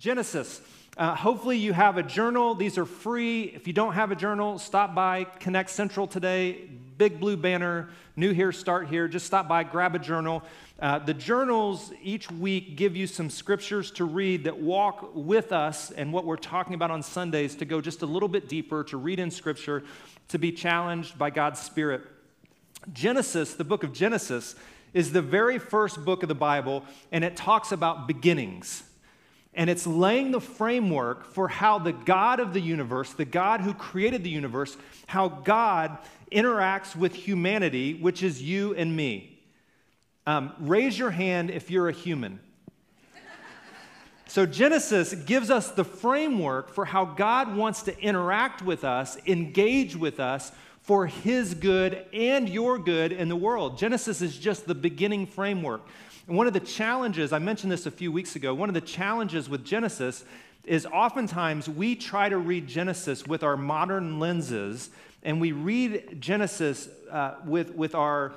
Genesis. Uh, hopefully, you have a journal. These are free. If you don't have a journal, stop by Connect Central today. Big blue banner, new here, start here. Just stop by, grab a journal. Uh, the journals each week give you some scriptures to read that walk with us and what we're talking about on Sundays to go just a little bit deeper, to read in scripture, to be challenged by God's Spirit. Genesis, the book of Genesis, is the very first book of the Bible, and it talks about beginnings. And it's laying the framework for how the God of the universe, the God who created the universe, how God interacts with humanity, which is you and me. Um, raise your hand if you're a human. So, Genesis gives us the framework for how God wants to interact with us, engage with us for His good and your good in the world. Genesis is just the beginning framework. And one of the challenges, I mentioned this a few weeks ago, one of the challenges with Genesis is oftentimes we try to read Genesis with our modern lenses, and we read Genesis uh, with, with our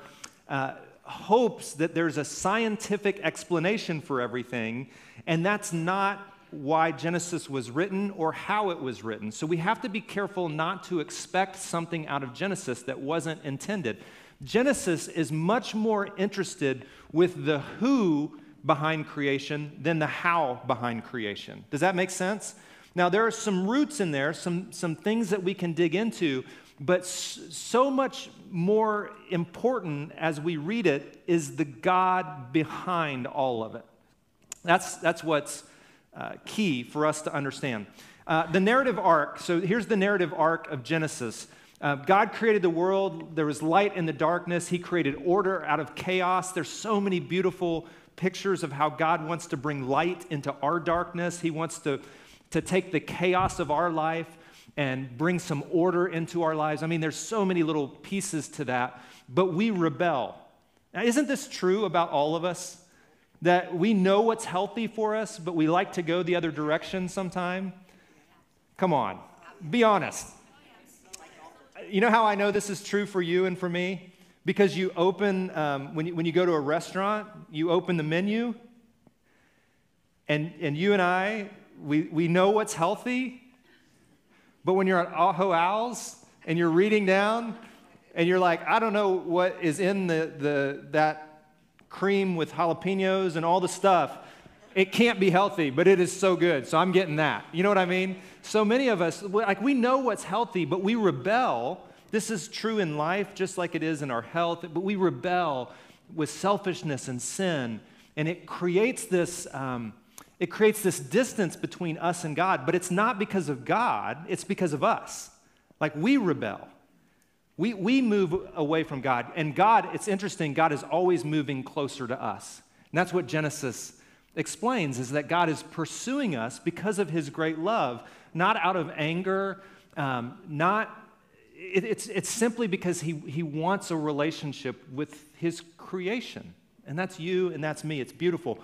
uh, hopes that there's a scientific explanation for everything, and that's not why Genesis was written or how it was written. So we have to be careful not to expect something out of Genesis that wasn't intended. Genesis is much more interested with the who behind creation than the how behind creation. Does that make sense? Now, there are some roots in there, some, some things that we can dig into, but so much more important as we read it is the God behind all of it. That's, that's what's uh, key for us to understand. Uh, the narrative arc, so here's the narrative arc of Genesis. Uh, God created the world. There was light in the darkness. He created order out of chaos. There's so many beautiful pictures of how God wants to bring light into our darkness. He wants to, to take the chaos of our life and bring some order into our lives. I mean, there's so many little pieces to that, but we rebel. Now, isn't this true about all of us? That we know what's healthy for us, but we like to go the other direction sometime? Come on, be honest you know how I know this is true for you and for me? Because you open, um, when, you, when you go to a restaurant, you open the menu, and, and you and I, we, we know what's healthy, but when you're at Ajo Al's and you're reading down, and you're like, I don't know what is in the, the, that cream with jalapenos and all the stuff. It can't be healthy, but it is so good. So I'm getting that. You know what I mean? So many of us, like, we know what's healthy, but we rebel. This is true in life just like it is in our health, but we rebel with selfishness and sin, and it creates this. Um, it creates this distance between us and God, but it's not because of God, it's because of us. Like we rebel. We, we move away from God. And God, it's interesting, God is always moving closer to us. And that's what Genesis explains is that God is pursuing us because of his great love, not out of anger, um, not it, it's, it's simply because he, he wants a relationship with his creation. And that's you and that's me. It's beautiful.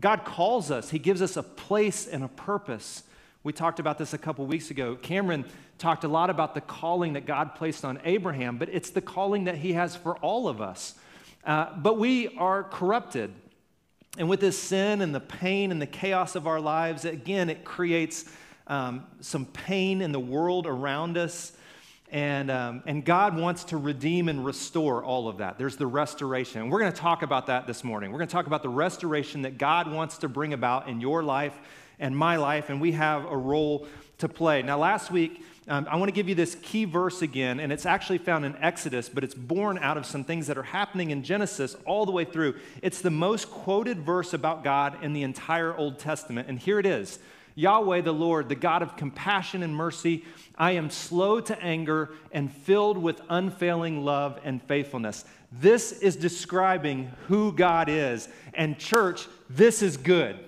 God calls us, He gives us a place and a purpose. We talked about this a couple weeks ago. Cameron talked a lot about the calling that God placed on Abraham, but it's the calling that He has for all of us. Uh, but we are corrupted. And with this sin and the pain and the chaos of our lives, again, it creates um, some pain in the world around us. And, um, and God wants to redeem and restore all of that. There's the restoration. And we're going to talk about that this morning. We're going to talk about the restoration that God wants to bring about in your life and my life, and we have a role to play. Now, last week, um, I want to give you this key verse again, and it's actually found in Exodus, but it's born out of some things that are happening in Genesis all the way through. It's the most quoted verse about God in the entire Old Testament, and here it is Yahweh the Lord, the God of compassion and mercy, I am slow to anger and filled with unfailing love and faithfulness. This is describing who God is. And, church, this is good.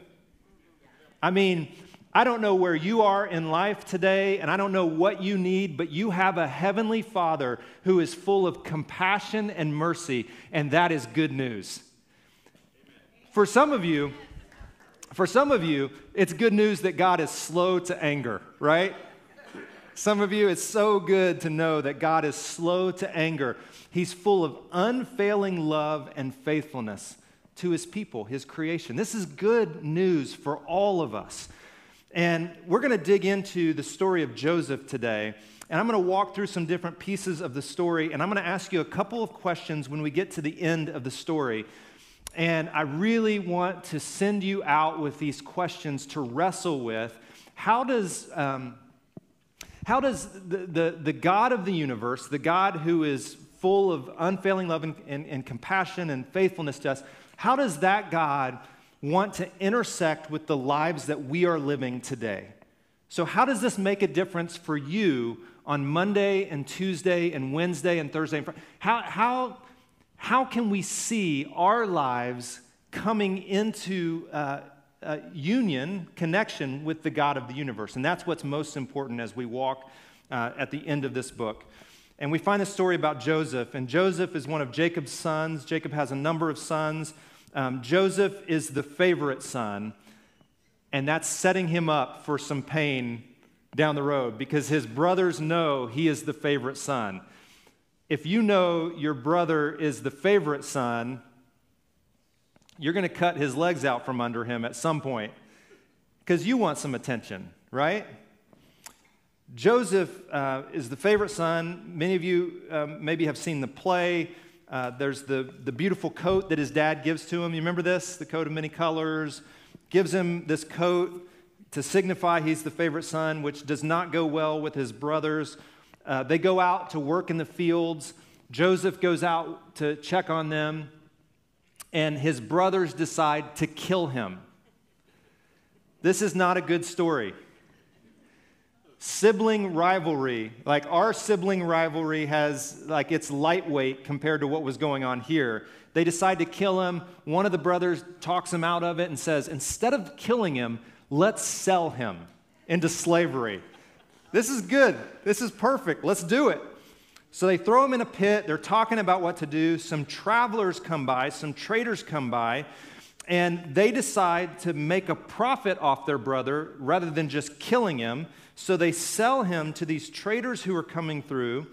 I mean, I don't know where you are in life today, and I don't know what you need, but you have a heavenly Father who is full of compassion and mercy, and that is good news. For some of you, for some of you, it's good news that God is slow to anger, right? Some of you, it's so good to know that God is slow to anger. He's full of unfailing love and faithfulness to his people, his creation. This is good news for all of us. And we're going to dig into the story of Joseph today. And I'm going to walk through some different pieces of the story. And I'm going to ask you a couple of questions when we get to the end of the story. And I really want to send you out with these questions to wrestle with. How does, um, how does the, the, the, God of the universe, the God who is full of unfailing love and, and, and compassion and faithfulness to us, how does that God want to intersect with the lives that we are living today? So, how does this make a difference for you on Monday and Tuesday and Wednesday and Thursday? And Friday? How, how, how can we see our lives coming into uh, uh, union, connection with the God of the universe? And that's what's most important as we walk uh, at the end of this book. And we find a story about Joseph, and Joseph is one of Jacob's sons. Jacob has a number of sons. Um, Joseph is the favorite son, and that's setting him up for some pain down the road because his brothers know he is the favorite son. If you know your brother is the favorite son, you're going to cut his legs out from under him at some point because you want some attention, right? Joseph uh, is the favorite son. Many of you um, maybe have seen the play. Uh, there's the, the beautiful coat that his dad gives to him. You remember this? The coat of many colors. Gives him this coat to signify he's the favorite son, which does not go well with his brothers. Uh, they go out to work in the fields. Joseph goes out to check on them, and his brothers decide to kill him. This is not a good story. Sibling rivalry, like our sibling rivalry has, like, it's lightweight compared to what was going on here. They decide to kill him. One of the brothers talks him out of it and says, instead of killing him, let's sell him into slavery. This is good. This is perfect. Let's do it. So they throw him in a pit. They're talking about what to do. Some travelers come by, some traders come by, and they decide to make a profit off their brother rather than just killing him. So they sell him to these traders who are coming through,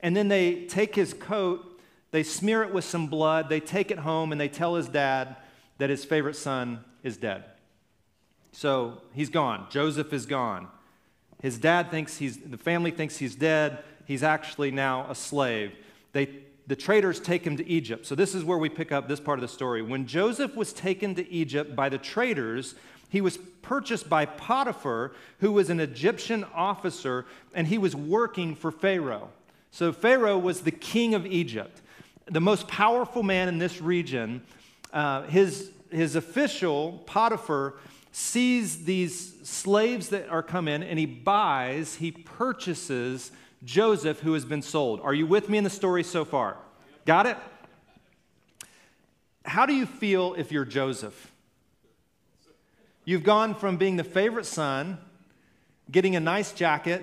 and then they take his coat, they smear it with some blood, they take it home, and they tell his dad that his favorite son is dead. So he's gone. Joseph is gone. His dad thinks he's, the family thinks he's dead. He's actually now a slave. They, the traders take him to Egypt. So this is where we pick up this part of the story. When Joseph was taken to Egypt by the traders, he was purchased by Potiphar, who was an Egyptian officer, and he was working for Pharaoh. So Pharaoh was the king of Egypt, the most powerful man in this region. Uh, his, his official, Potiphar, sees these slaves that are come in and he buys, he purchases Joseph who has been sold. Are you with me in the story so far? Got it? How do you feel if you're Joseph? You've gone from being the favorite son, getting a nice jacket,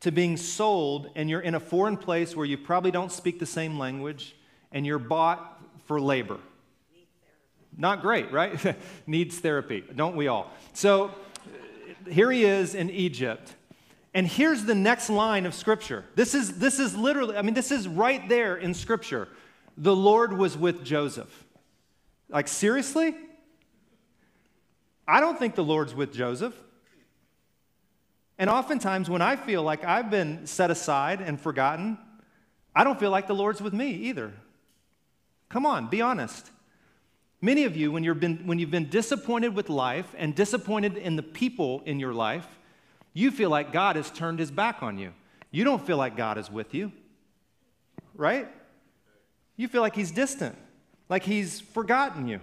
to being sold, and you're in a foreign place where you probably don't speak the same language, and you're bought for labor. Not great, right? Needs therapy, don't we all? So here he is in Egypt. And here's the next line of scripture. This is, this is literally, I mean, this is right there in scripture. The Lord was with Joseph. Like, seriously? I don't think the Lord's with Joseph. And oftentimes, when I feel like I've been set aside and forgotten, I don't feel like the Lord's with me either. Come on, be honest. Many of you, when, you've been, when you've been disappointed with life and disappointed in the people in your life, you feel like God has turned his back on you. You don't feel like God is with you, right? You feel like he's distant, like he's forgotten you.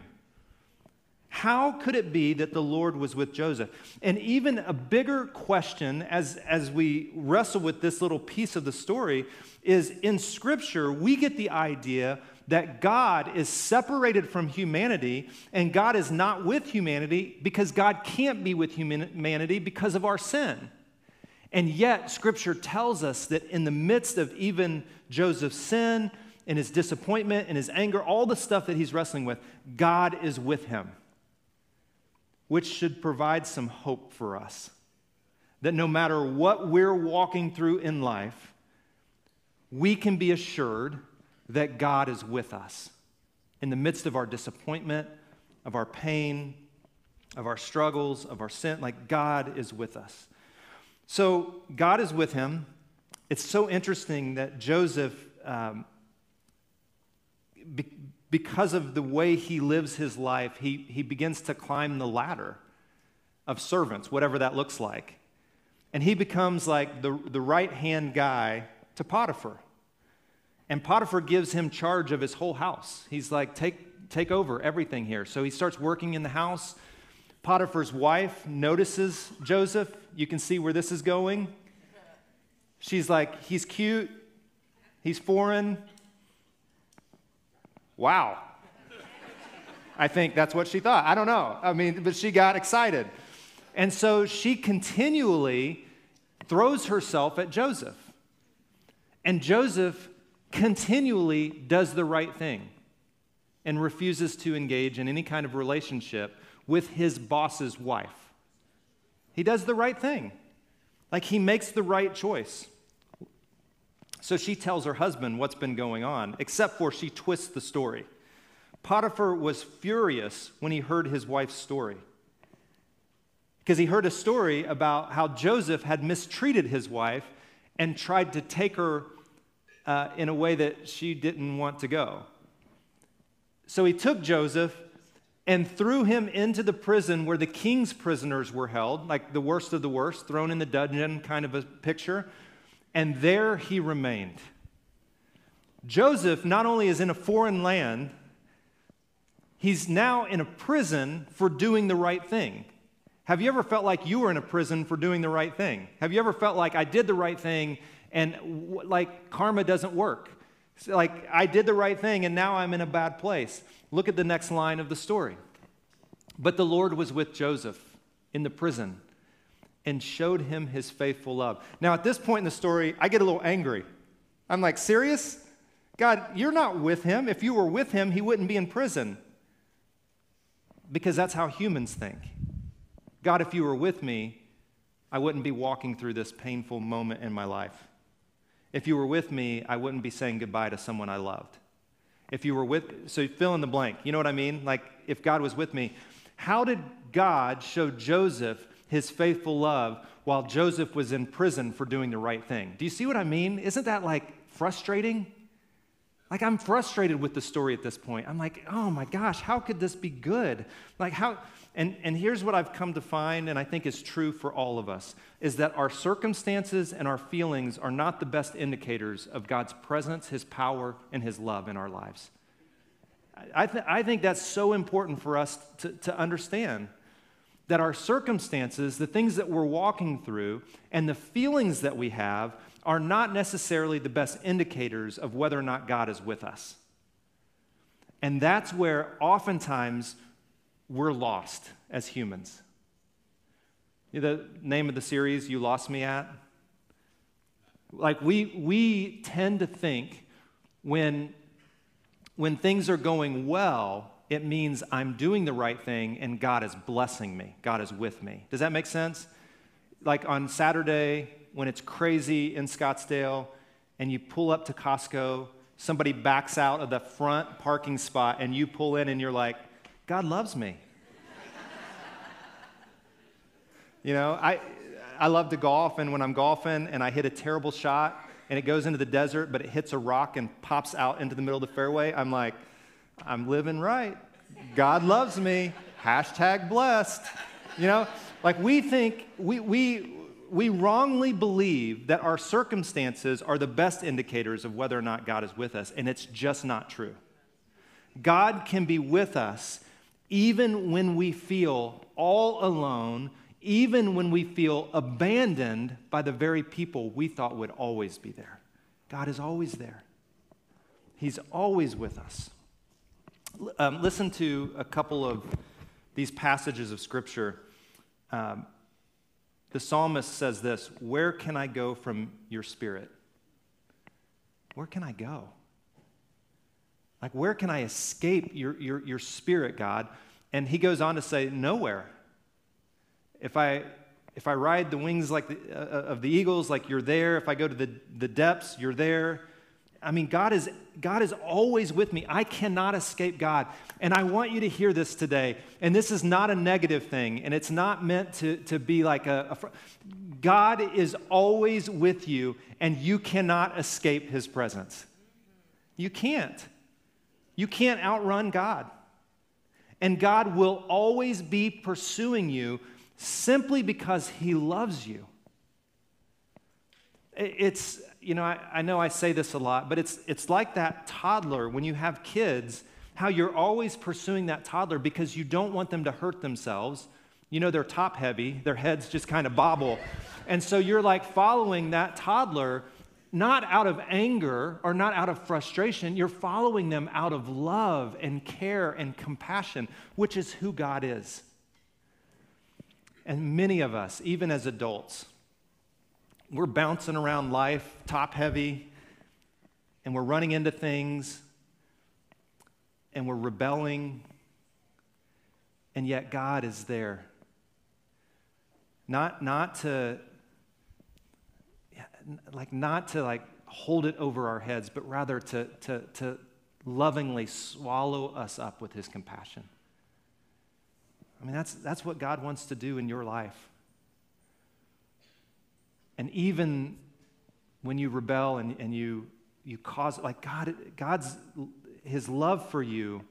How could it be that the Lord was with Joseph? And even a bigger question as, as we wrestle with this little piece of the story is in Scripture, we get the idea that God is separated from humanity and God is not with humanity because God can't be with humanity because of our sin. And yet, Scripture tells us that in the midst of even Joseph's sin and his disappointment and his anger, all the stuff that he's wrestling with, God is with him, which should provide some hope for us. That no matter what we're walking through in life, we can be assured that God is with us in the midst of our disappointment, of our pain, of our struggles, of our sin. Like God is with us. So God is with him. It's so interesting that Joseph, um, because of the way he lives his life, he, he begins to climb the ladder of servants, whatever that looks like. And he becomes like the, the right hand guy to Potiphar. And Potiphar gives him charge of his whole house. He's like, take, take over everything here. So he starts working in the house. Potiphar's wife notices Joseph. You can see where this is going. She's like, he's cute, he's foreign. Wow. I think that's what she thought. I don't know. I mean, but she got excited. And so she continually throws herself at Joseph. And Joseph continually does the right thing and refuses to engage in any kind of relationship with his boss's wife. He does the right thing. Like he makes the right choice. So she tells her husband what's been going on, except for she twists the story. Potiphar was furious when he heard his wife's story because he heard a story about how Joseph had mistreated his wife and tried to take her uh, in a way that she didn't want to go. So he took Joseph and threw him into the prison where the king's prisoners were held, like the worst of the worst, thrown in the dungeon kind of a picture. And there he remained. Joseph not only is in a foreign land, he's now in a prison for doing the right thing. Have you ever felt like you were in a prison for doing the right thing? Have you ever felt like I did the right thing and w- like karma doesn't work? So, like I did the right thing and now I'm in a bad place. Look at the next line of the story. But the Lord was with Joseph in the prison and showed him his faithful love. Now, at this point in the story, I get a little angry. I'm like, serious? God, you're not with him. If you were with him, he wouldn't be in prison. Because that's how humans think. God, if you were with me, I wouldn't be walking through this painful moment in my life. If you were with me, I wouldn't be saying goodbye to someone I loved. If you were with, so fill in the blank. You know what I mean? Like, if God was with me, how did God show Joseph his faithful love while Joseph was in prison for doing the right thing? Do you see what I mean? Isn't that like frustrating? Like, I'm frustrated with the story at this point. I'm like, oh my gosh, how could this be good? Like, how, and, and here's what I've come to find, and I think is true for all of us, is that our circumstances and our feelings are not the best indicators of God's presence, His power, and His love in our lives. I, th- I think that's so important for us to, to understand that our circumstances, the things that we're walking through, and the feelings that we have are not necessarily the best indicators of whether or not God is with us. And that's where oftentimes we're lost as humans. The name of the series, You Lost Me At? Like, we, we tend to think when, when things are going well, it means I'm doing the right thing and God is blessing me. God is with me. Does that make sense? Like on Saturday, when it's crazy in Scottsdale, and you pull up to Costco, somebody backs out of the front parking spot, and you pull in and you're like, God loves me. you know, I, I love to golf, and when I'm golfing and I hit a terrible shot and it goes into the desert, but it hits a rock and pops out into the middle of the fairway, I'm like, I'm living right. God loves me. Hashtag blessed. You know, like we think, we, we, we wrongly believe that our circumstances are the best indicators of whether or not God is with us, and it's just not true. God can be with us even when we feel all alone, even when we feel abandoned by the very people we thought would always be there. God is always there, He's always with us. Um, listen to a couple of these passages of Scripture. Um, the psalmist says this Where can I go from your spirit? Where can I go? Like, where can I escape your, your, your spirit, God? And he goes on to say, Nowhere. If I, if I ride the wings like the, uh, uh, of the eagles, like you're there. If I go to the, the depths, you're there. I mean, God is, God is always with me. I cannot escape God. And I want you to hear this today. And this is not a negative thing, and it's not meant to, to be like a, a God is always with you, and you cannot escape his presence. You can't. You can't outrun God. And God will always be pursuing you simply because he loves you. It's, you know, I, I, know I say this a lot, but it's, it's like that toddler when you have kids, how you're always pursuing that toddler because you don't want them to hurt themselves. You know, they're top heavy, their heads just kind of bobble. And so you're like following that toddler, not out of anger or not out of frustration. You're following them out of love and care and compassion, which is who God is. And many of us, even as adults, we're bouncing around life top heavy, and we're running into things, and we're rebelling, and yet God is there. Not, not to like not to like hold it over our heads, but rather to, to, to lovingly swallow us up with his compassion. I mean, that's, that's what God wants to do in your life. And even when you rebel and, and you, you cause, like God, God's, his love for you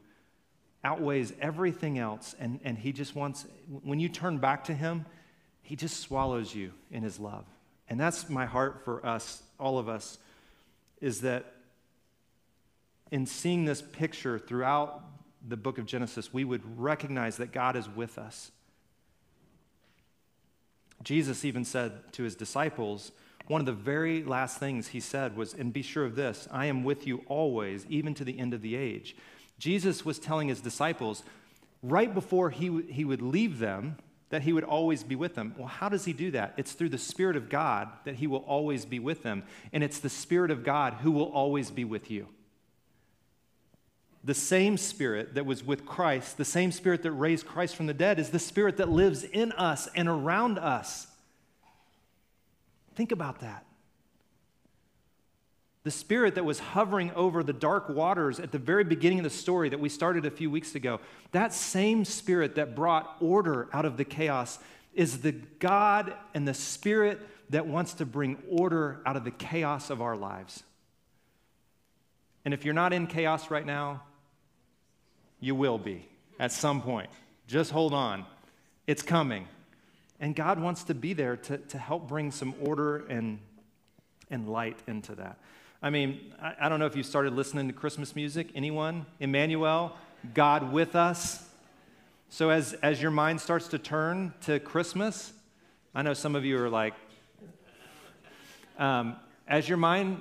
outweighs everything else. And, and he just wants, when you turn back to him, he just swallows you in his love. And that's my heart for us, all of us, is that in seeing this picture throughout the book of Genesis, we would recognize that God is with us. Jesus even said to his disciples, one of the very last things he said was, And be sure of this, I am with you always, even to the end of the age. Jesus was telling his disciples, right before he, he would leave them, that he would always be with them. Well, how does he do that? It's through the Spirit of God that he will always be with them. And it's the Spirit of God who will always be with you. The same Spirit that was with Christ, the same Spirit that raised Christ from the dead, is the Spirit that lives in us and around us. Think about that. The spirit that was hovering over the dark waters at the very beginning of the story that we started a few weeks ago, that same spirit that brought order out of the chaos is the God and the spirit that wants to bring order out of the chaos of our lives. And if you're not in chaos right now, you will be at some point. Just hold on, it's coming. And God wants to be there to, to help bring some order and, and light into that. I mean, I, I don't know if you started listening to Christmas music. Anyone? Emmanuel, God with us. So as, as your mind starts to turn to Christmas, I know some of you are like, um, as your mind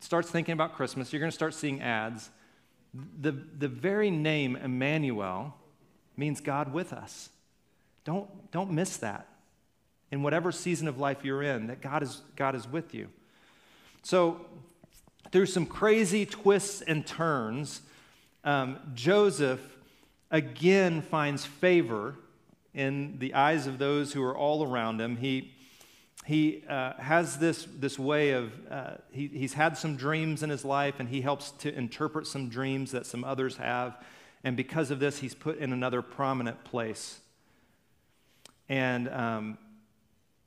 starts thinking about Christmas, you're going to start seeing ads. The, the very name Emmanuel means God with us. Don't, don't miss that. In whatever season of life you're in, that God is, God is with you. So through some crazy twists and turns, um, Joseph again finds favor in the eyes of those who are all around him. He, he uh, has this, this way of, uh, he, he's had some dreams in his life, and he helps to interpret some dreams that some others have. And because of this, he's put in another prominent place. And um,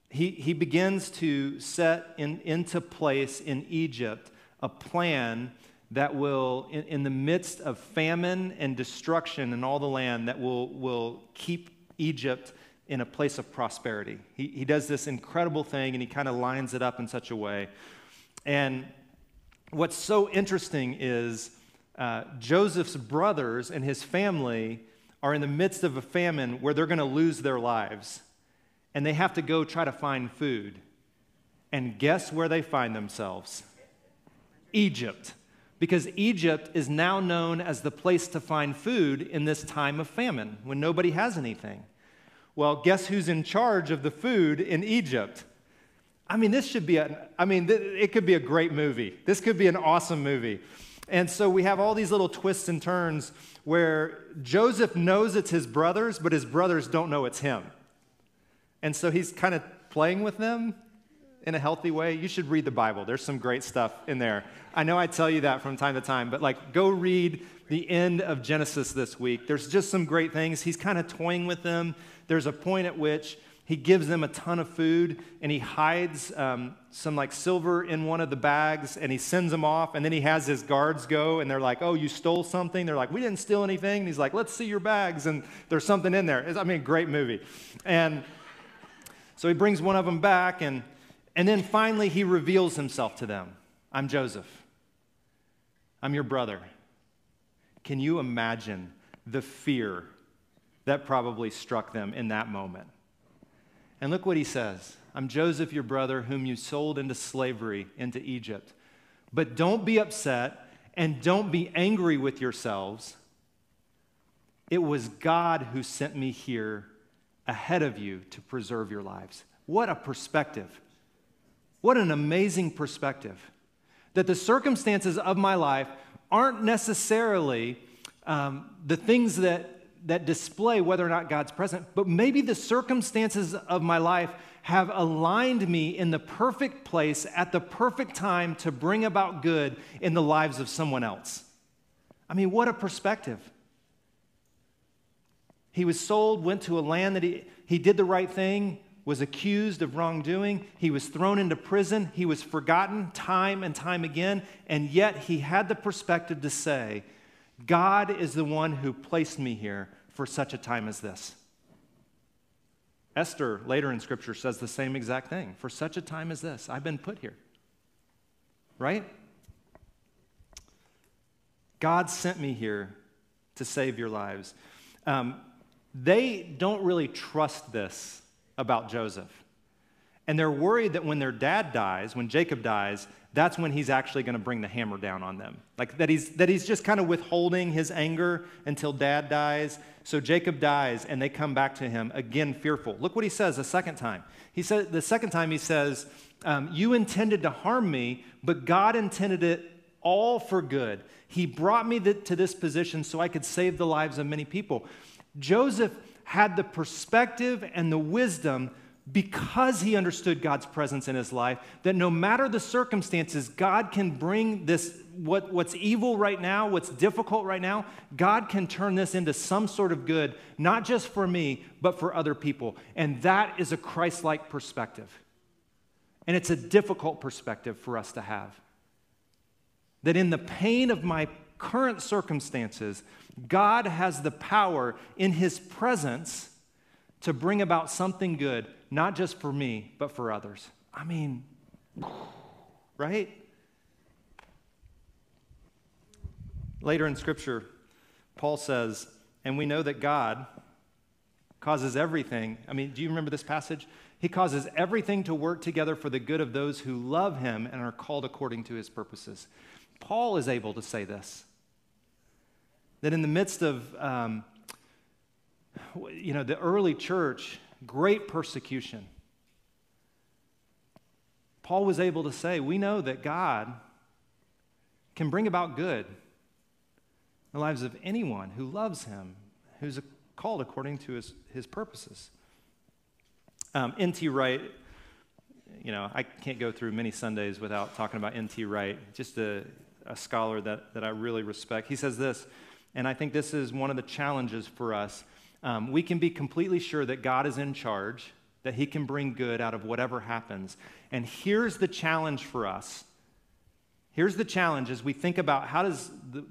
he, he begins to set in, into place in Egypt a plan that will, in, in, the midst of famine and destruction in all the land, that will, will keep Egypt in a place of prosperity. He, he does this incredible thing and he kind of lines it up in such a way. And what's so interesting is uh, Joseph's brothers and his family are in the midst of a famine where they're going to lose their lives. And they have to go try to find food. And guess where they find themselves? Egypt, because Egypt is now known as the place to find food in this time of famine when nobody has anything. Well, guess who's in charge of the food in Egypt? I mean, this should be a, I mean, th- it could be a great movie. This could be an awesome movie. And so we have all these little twists and turns where Joseph knows it's his brothers, but his brothers don't know it's him. And so he's kind of playing with them in a healthy way, you should read the Bible. There's some great stuff in there. I know I tell you that from time to time, but like go read the end of Genesis this week. There's just some great things. He's kind of toying with them. There's a point at which he gives them a ton of food and he hides um, some like silver in one of the bags and he sends them off and then he has his guards go and they're like oh you stole something? They're like we didn't steal anything. And he's like let's see your bags. And there's something in there. It's, i mean great movie. And so he brings one of them back and and then finally he reveals himself to them. I'm joseph. I'm your brother. Can you imagine the fear that probably struck them in that moment and look what he says I'm Joseph, your brother, whom you sold into slavery into Egypt. But don't be upset and don't be angry with yourselves. It was God who sent me here ahead of you to preserve your lives. What a perspective! What an amazing perspective. That the circumstances of my life aren't necessarily um, the things that that display whether or not God's present, but maybe the circumstances of my life have aligned me in the perfect place at the perfect time to bring about good in the lives of someone else. I mean, what a perspective. He was sold, went to a land that he, he did the right thing, was accused of wrongdoing. He was thrown into prison. He was forgotten time and time again. And yet he had the perspective to say, God is the one who placed me here for such a time as this. Esther, later in Scripture, says the same exact thing. For such a time as this, I've been put here. Right? God sent me here to save your lives. Um, they don't really trust this about Joseph. And they're worried that when their dad dies, when Jacob dies, that's when he's actually going to bring the hammer down on them. Like that he's, that he's just kind of withholding his anger until dad dies. So Jacob dies and they come back to him again fearful. Look what he says the second time. He said, the second time he says, um, You intended to harm me, but God intended it all for good. He brought me to this position so I could save the lives of many people. Joseph had the perspective and the wisdom because he understood God's presence in his life, that no matter the circumstances, God can bring this, what, what's evil right now, what's difficult right now, God can turn this into some sort of good, not just for me, but for other people. And that is a Christ like perspective. And it's a difficult perspective for us to have. That in the pain of my current circumstances, God has the power in his presence to bring about something good not just for me, but for others. I mean, right? Later in Scripture, Paul says, and we know that God causes everything. I mean, do you remember this passage? He causes everything to work together for the good of those who love him and are called according to his purposes. Paul is able to say this that in the midst of, um, you know, the early church, great persecution. Paul was able to say, We know that God can bring about good in the lives of anyone who loves him, who's called according to his, his purposes. Um, N.T. Wright, you know, I can't go through many Sundays without talking about N.T. Wright, just a, a scholar that, that I really respect. He says this, and I think this is one of the challenges for us um, we can be completely sure that God is in charge, that He can bring good out of whatever happens. And here's the challenge for us. Here's the challenge as we think about how does, the,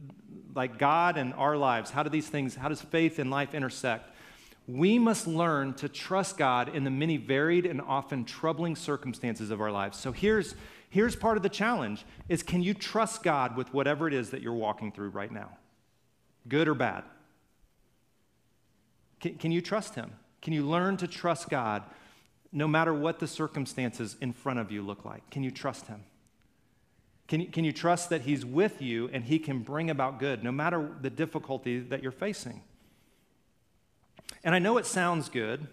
like God and our lives, how do these things, how does faith and life intersect? We must learn to trust God in the many varied and often troubling circumstances of our lives. So here's, here's part of the challenge is can you trust God with whatever it is that you're walking through right now? Good or bad? Can, can you trust Him? Can you learn to trust God no matter what the circumstances in front of you look like? Can you trust Him? Can you, can you trust that He's with you and He can bring about good no matter the difficulty that you're facing? And I know it sounds good.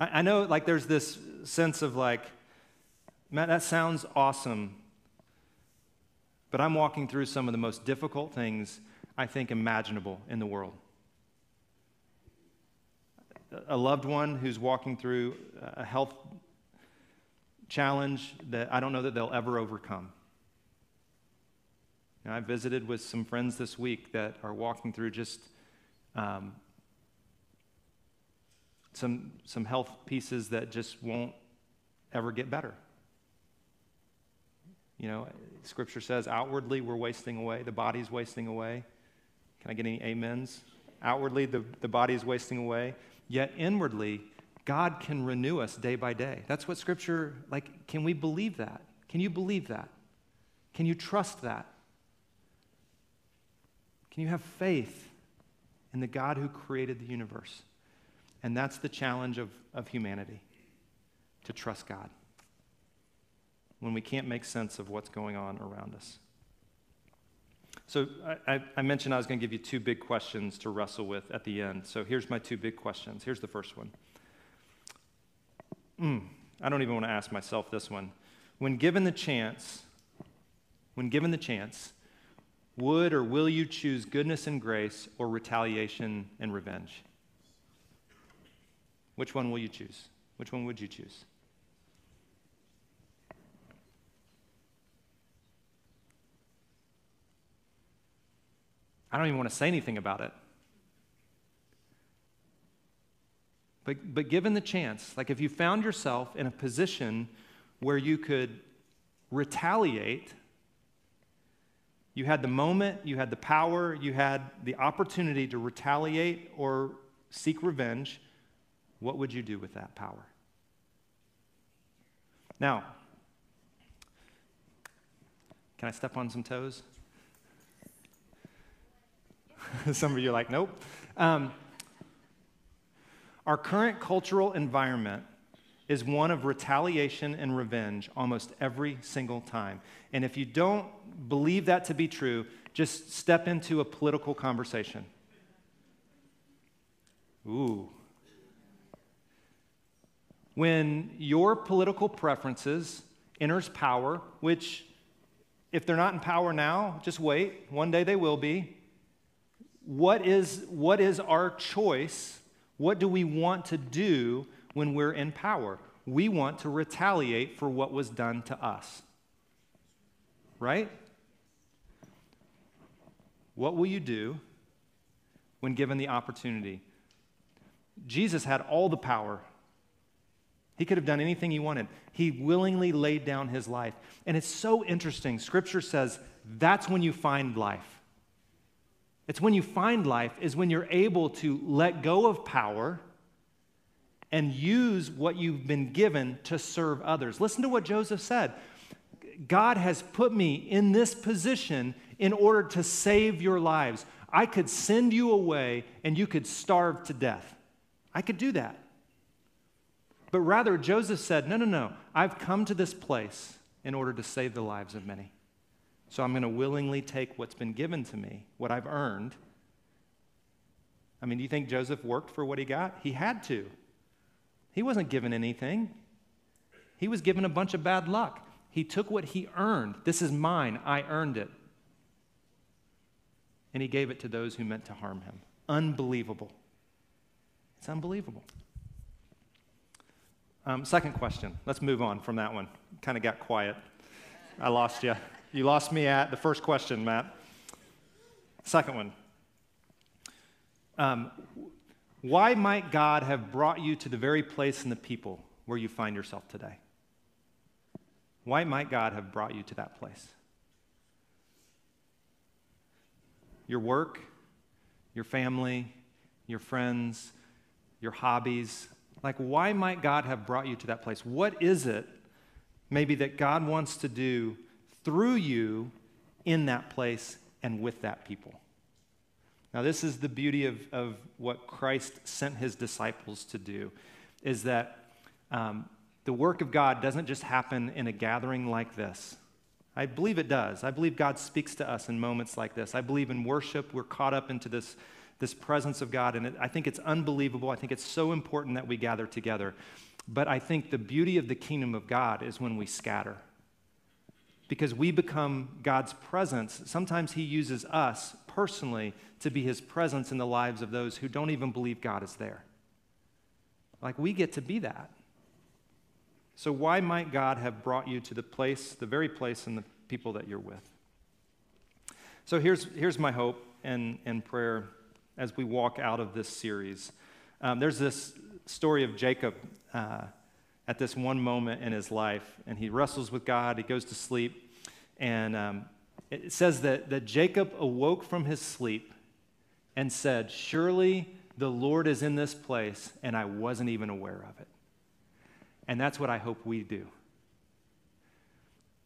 I, I know, like, there's this sense of, like, man, that sounds awesome. But I'm walking through some of the most difficult things I think imaginable in the world a loved one who's walking through a health challenge that I don't know that they'll ever overcome. And I visited with some friends this week that are walking through just um, some, some health pieces that just won't ever get better. You know, scripture says outwardly we're wasting away, the body's wasting away. Can I get any amens? Outwardly, the, the body is wasting away, yet inwardly, God can renew us day by day. That's what scripture, like, can we believe that? Can you believe that? Can you trust that? Can you have faith in the God who created the universe? And that's the challenge of, of humanity to trust God when we can't make sense of what's going on around us. So I, I, mentioned I was going to give you two big questions to wrestle with at the end. So here's my two big questions. Here's the first one. Mm, I don't even want to ask myself this one. When given the chance, when given the chance, would or will you choose goodness and grace or retaliation and revenge? Which one will you choose? Which one would you choose? I don't even want to say anything about it. But, but given the chance, like if you found yourself in a position where you could retaliate, you had the moment, you had the power, you had the opportunity to retaliate or seek revenge, what would you do with that power? Now, can I step on some toes? some of you are like, nope. Um, our current cultural environment is one of retaliation and revenge almost every single time. And if you don't believe that to be true, just step into a political conversation. Ooh. When your political preferences enters power, which if they're not in power now, just wait, one day they will be. What is, what is our choice what do we want to do when we're in power? We want to retaliate for what was done to us. Right? What will you do when given the opportunity? Jesus had all the power. He could have done anything he wanted. He willingly laid down his life. And it's so interesting. Scripture says that's when you find life. It's when you find life, is when you're able to let go of power and use what you've been given to serve others. Listen to what Joseph said God has put me in this position in order to save your lives. I could send you away and you could starve to death. I could do that. But rather, Joseph said, No, no, no. I've come to this place in order to save the lives of many. So I'm going to willingly take what's been given to me, what I've earned. I mean, do you think Joseph worked for what he got? He had to. He wasn't given anything, he was given a bunch of bad luck. He took what he earned. This is mine. I earned it. And he gave it to those who meant to harm him. Unbelievable. It's unbelievable. Um, second question. Let's move on from that one. Kind of got quiet. I lost you. You lost me at the first question, Matt. Second one. Um, why might God have brought you to the very place and the people where you find yourself today? Why might God have brought you to that place? Your work, your family, your friends, your hobbies. Like, why might God have brought you to that place? What is it, maybe, that God wants to do through you in that place and with that people. Now, this is the beauty of, of what Christ sent his disciples to do, is that um, the work of God doesn't just happen in a gathering like this. I believe it does. I believe God speaks to us in moments like this. I believe in worship, we're caught up into this, this presence of God, and it, I think it's unbelievable. I think it's so important that we gather together. But I think the beauty of the kingdom of God is when we scatter because we become God's presence. Sometimes He uses us personally to be His presence in the lives of those who don't even believe God is there. Like we get to be that. So, why might God have brought you to the place, the very place, and the people that you're with? So, here's, here's my hope and, and prayer as we walk out of this series. Um, there's this story of Jacob uh, at this one moment in his life, and he wrestles with God, he goes to sleep, and um, it says that, that Jacob awoke from his sleep and said, Surely the Lord is in this place, and I wasn't even aware of it. And that's what I hope we do.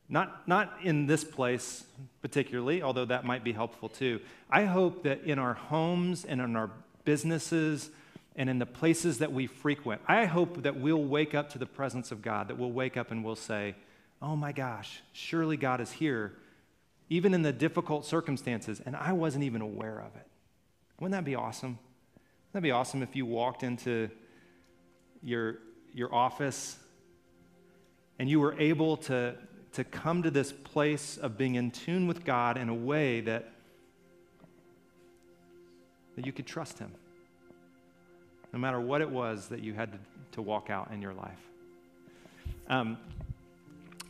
Not, not in this place particularly, although that might be helpful too. I hope that in our homes and in our businesses and in the places that we frequent, I hope that we'll wake up to the presence of God, that we'll wake up and we'll say, Oh my gosh, surely God is here, even in the difficult circumstances, and I wasn't even aware of it. Wouldn't that be awesome? Wouldn't that be awesome if you walked into your your office, and you were able to, to come to this place of being in tune with God in a way that, that you could trust Him, no matter what it was that you had to, to walk out in your life. Um,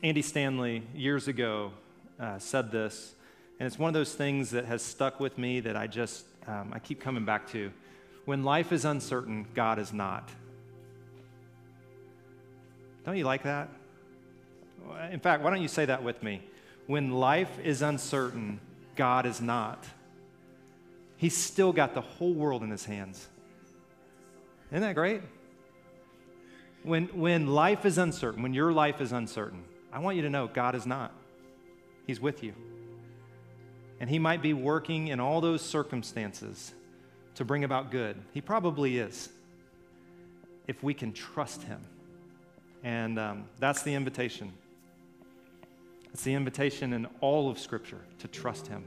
Andy Stanley, years ago, uh, said this, and it's one of those things that has stuck with me that I just, um, I keep coming back to. When life is uncertain, God is not. Don't you like that? In fact, why don't you say that with me? When life is uncertain, God is not. He's still got the whole world in his hands. Isn't that great? When, when life is uncertain, when your life is uncertain, I want you to know God is not. He's with you. And He might be working in all those circumstances to bring about good. He probably is, if we can trust Him. And um, that's the invitation. It's the invitation in all of Scripture to trust Him.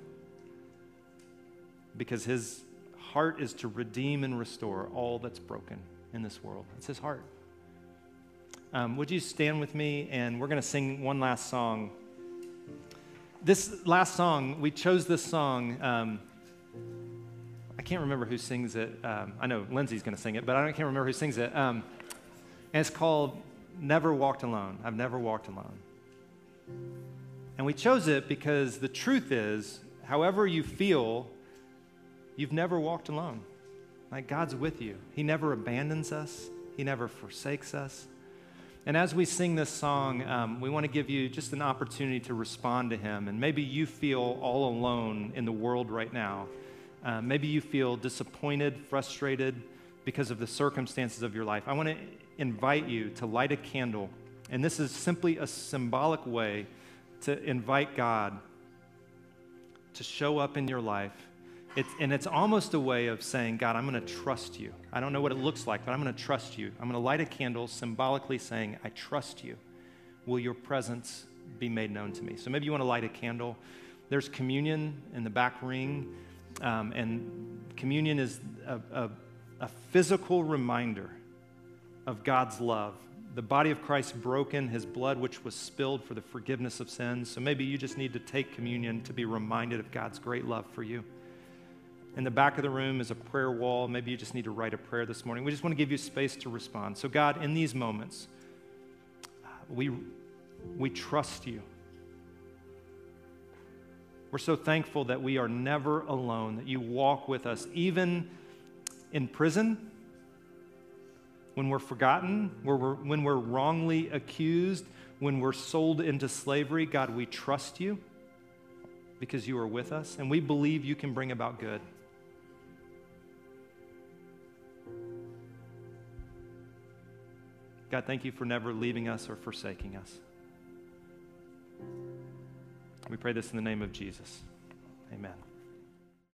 Because His heart is to redeem and restore all that's broken in this world. It's His heart. Um, would you stand with me? And we're going to sing one last song. This last song, we chose this song. Um, I can't remember who sings it. Um, I know Lindsay's going to sing it, but I can't remember who sings it. Um, and it's called never walked alone. I've never walked alone. And we chose it because the truth is, however you feel, you've never walked alone. Like God's with you. He never abandons us, He never forsakes us. And as we sing this song, um, we want to give you just an opportunity to respond to Him. And maybe you feel all alone in the world right now. Uh, maybe you feel disappointed, frustrated because of the circumstances of your life. I want to invite you to light a candle. And this is simply a symbolic way to invite God to show up in your life. It's, and it's almost a way of saying, God, I'm going to trust you. I don't know what it looks like, but I'm going to trust you. I'm going to light a candle symbolically saying, I trust you. Will your presence be made known to me? So maybe you want to light a candle. There's communion in the back ring, um, and communion is a, a, a physical reminder of God's love. The body of Christ broken, his blood which was spilled for the forgiveness of sins. So maybe you just need to take communion to be reminded of God's great love for you. In the back of the room is a prayer wall. Maybe you just need to write a prayer this morning. We just want to give you space to respond. So, God, in these moments, uh, we, we trust you. We're so thankful that we are never alone, that you walk with us, even in prison when we're forgotten, when we're, when we're wrongly accused, when we're sold into slavery, God, we trust you because you are with us, and we believe you can bring about good. God, thank you for never leaving us or forsaking us. We pray this in the name of Jesus. Amen.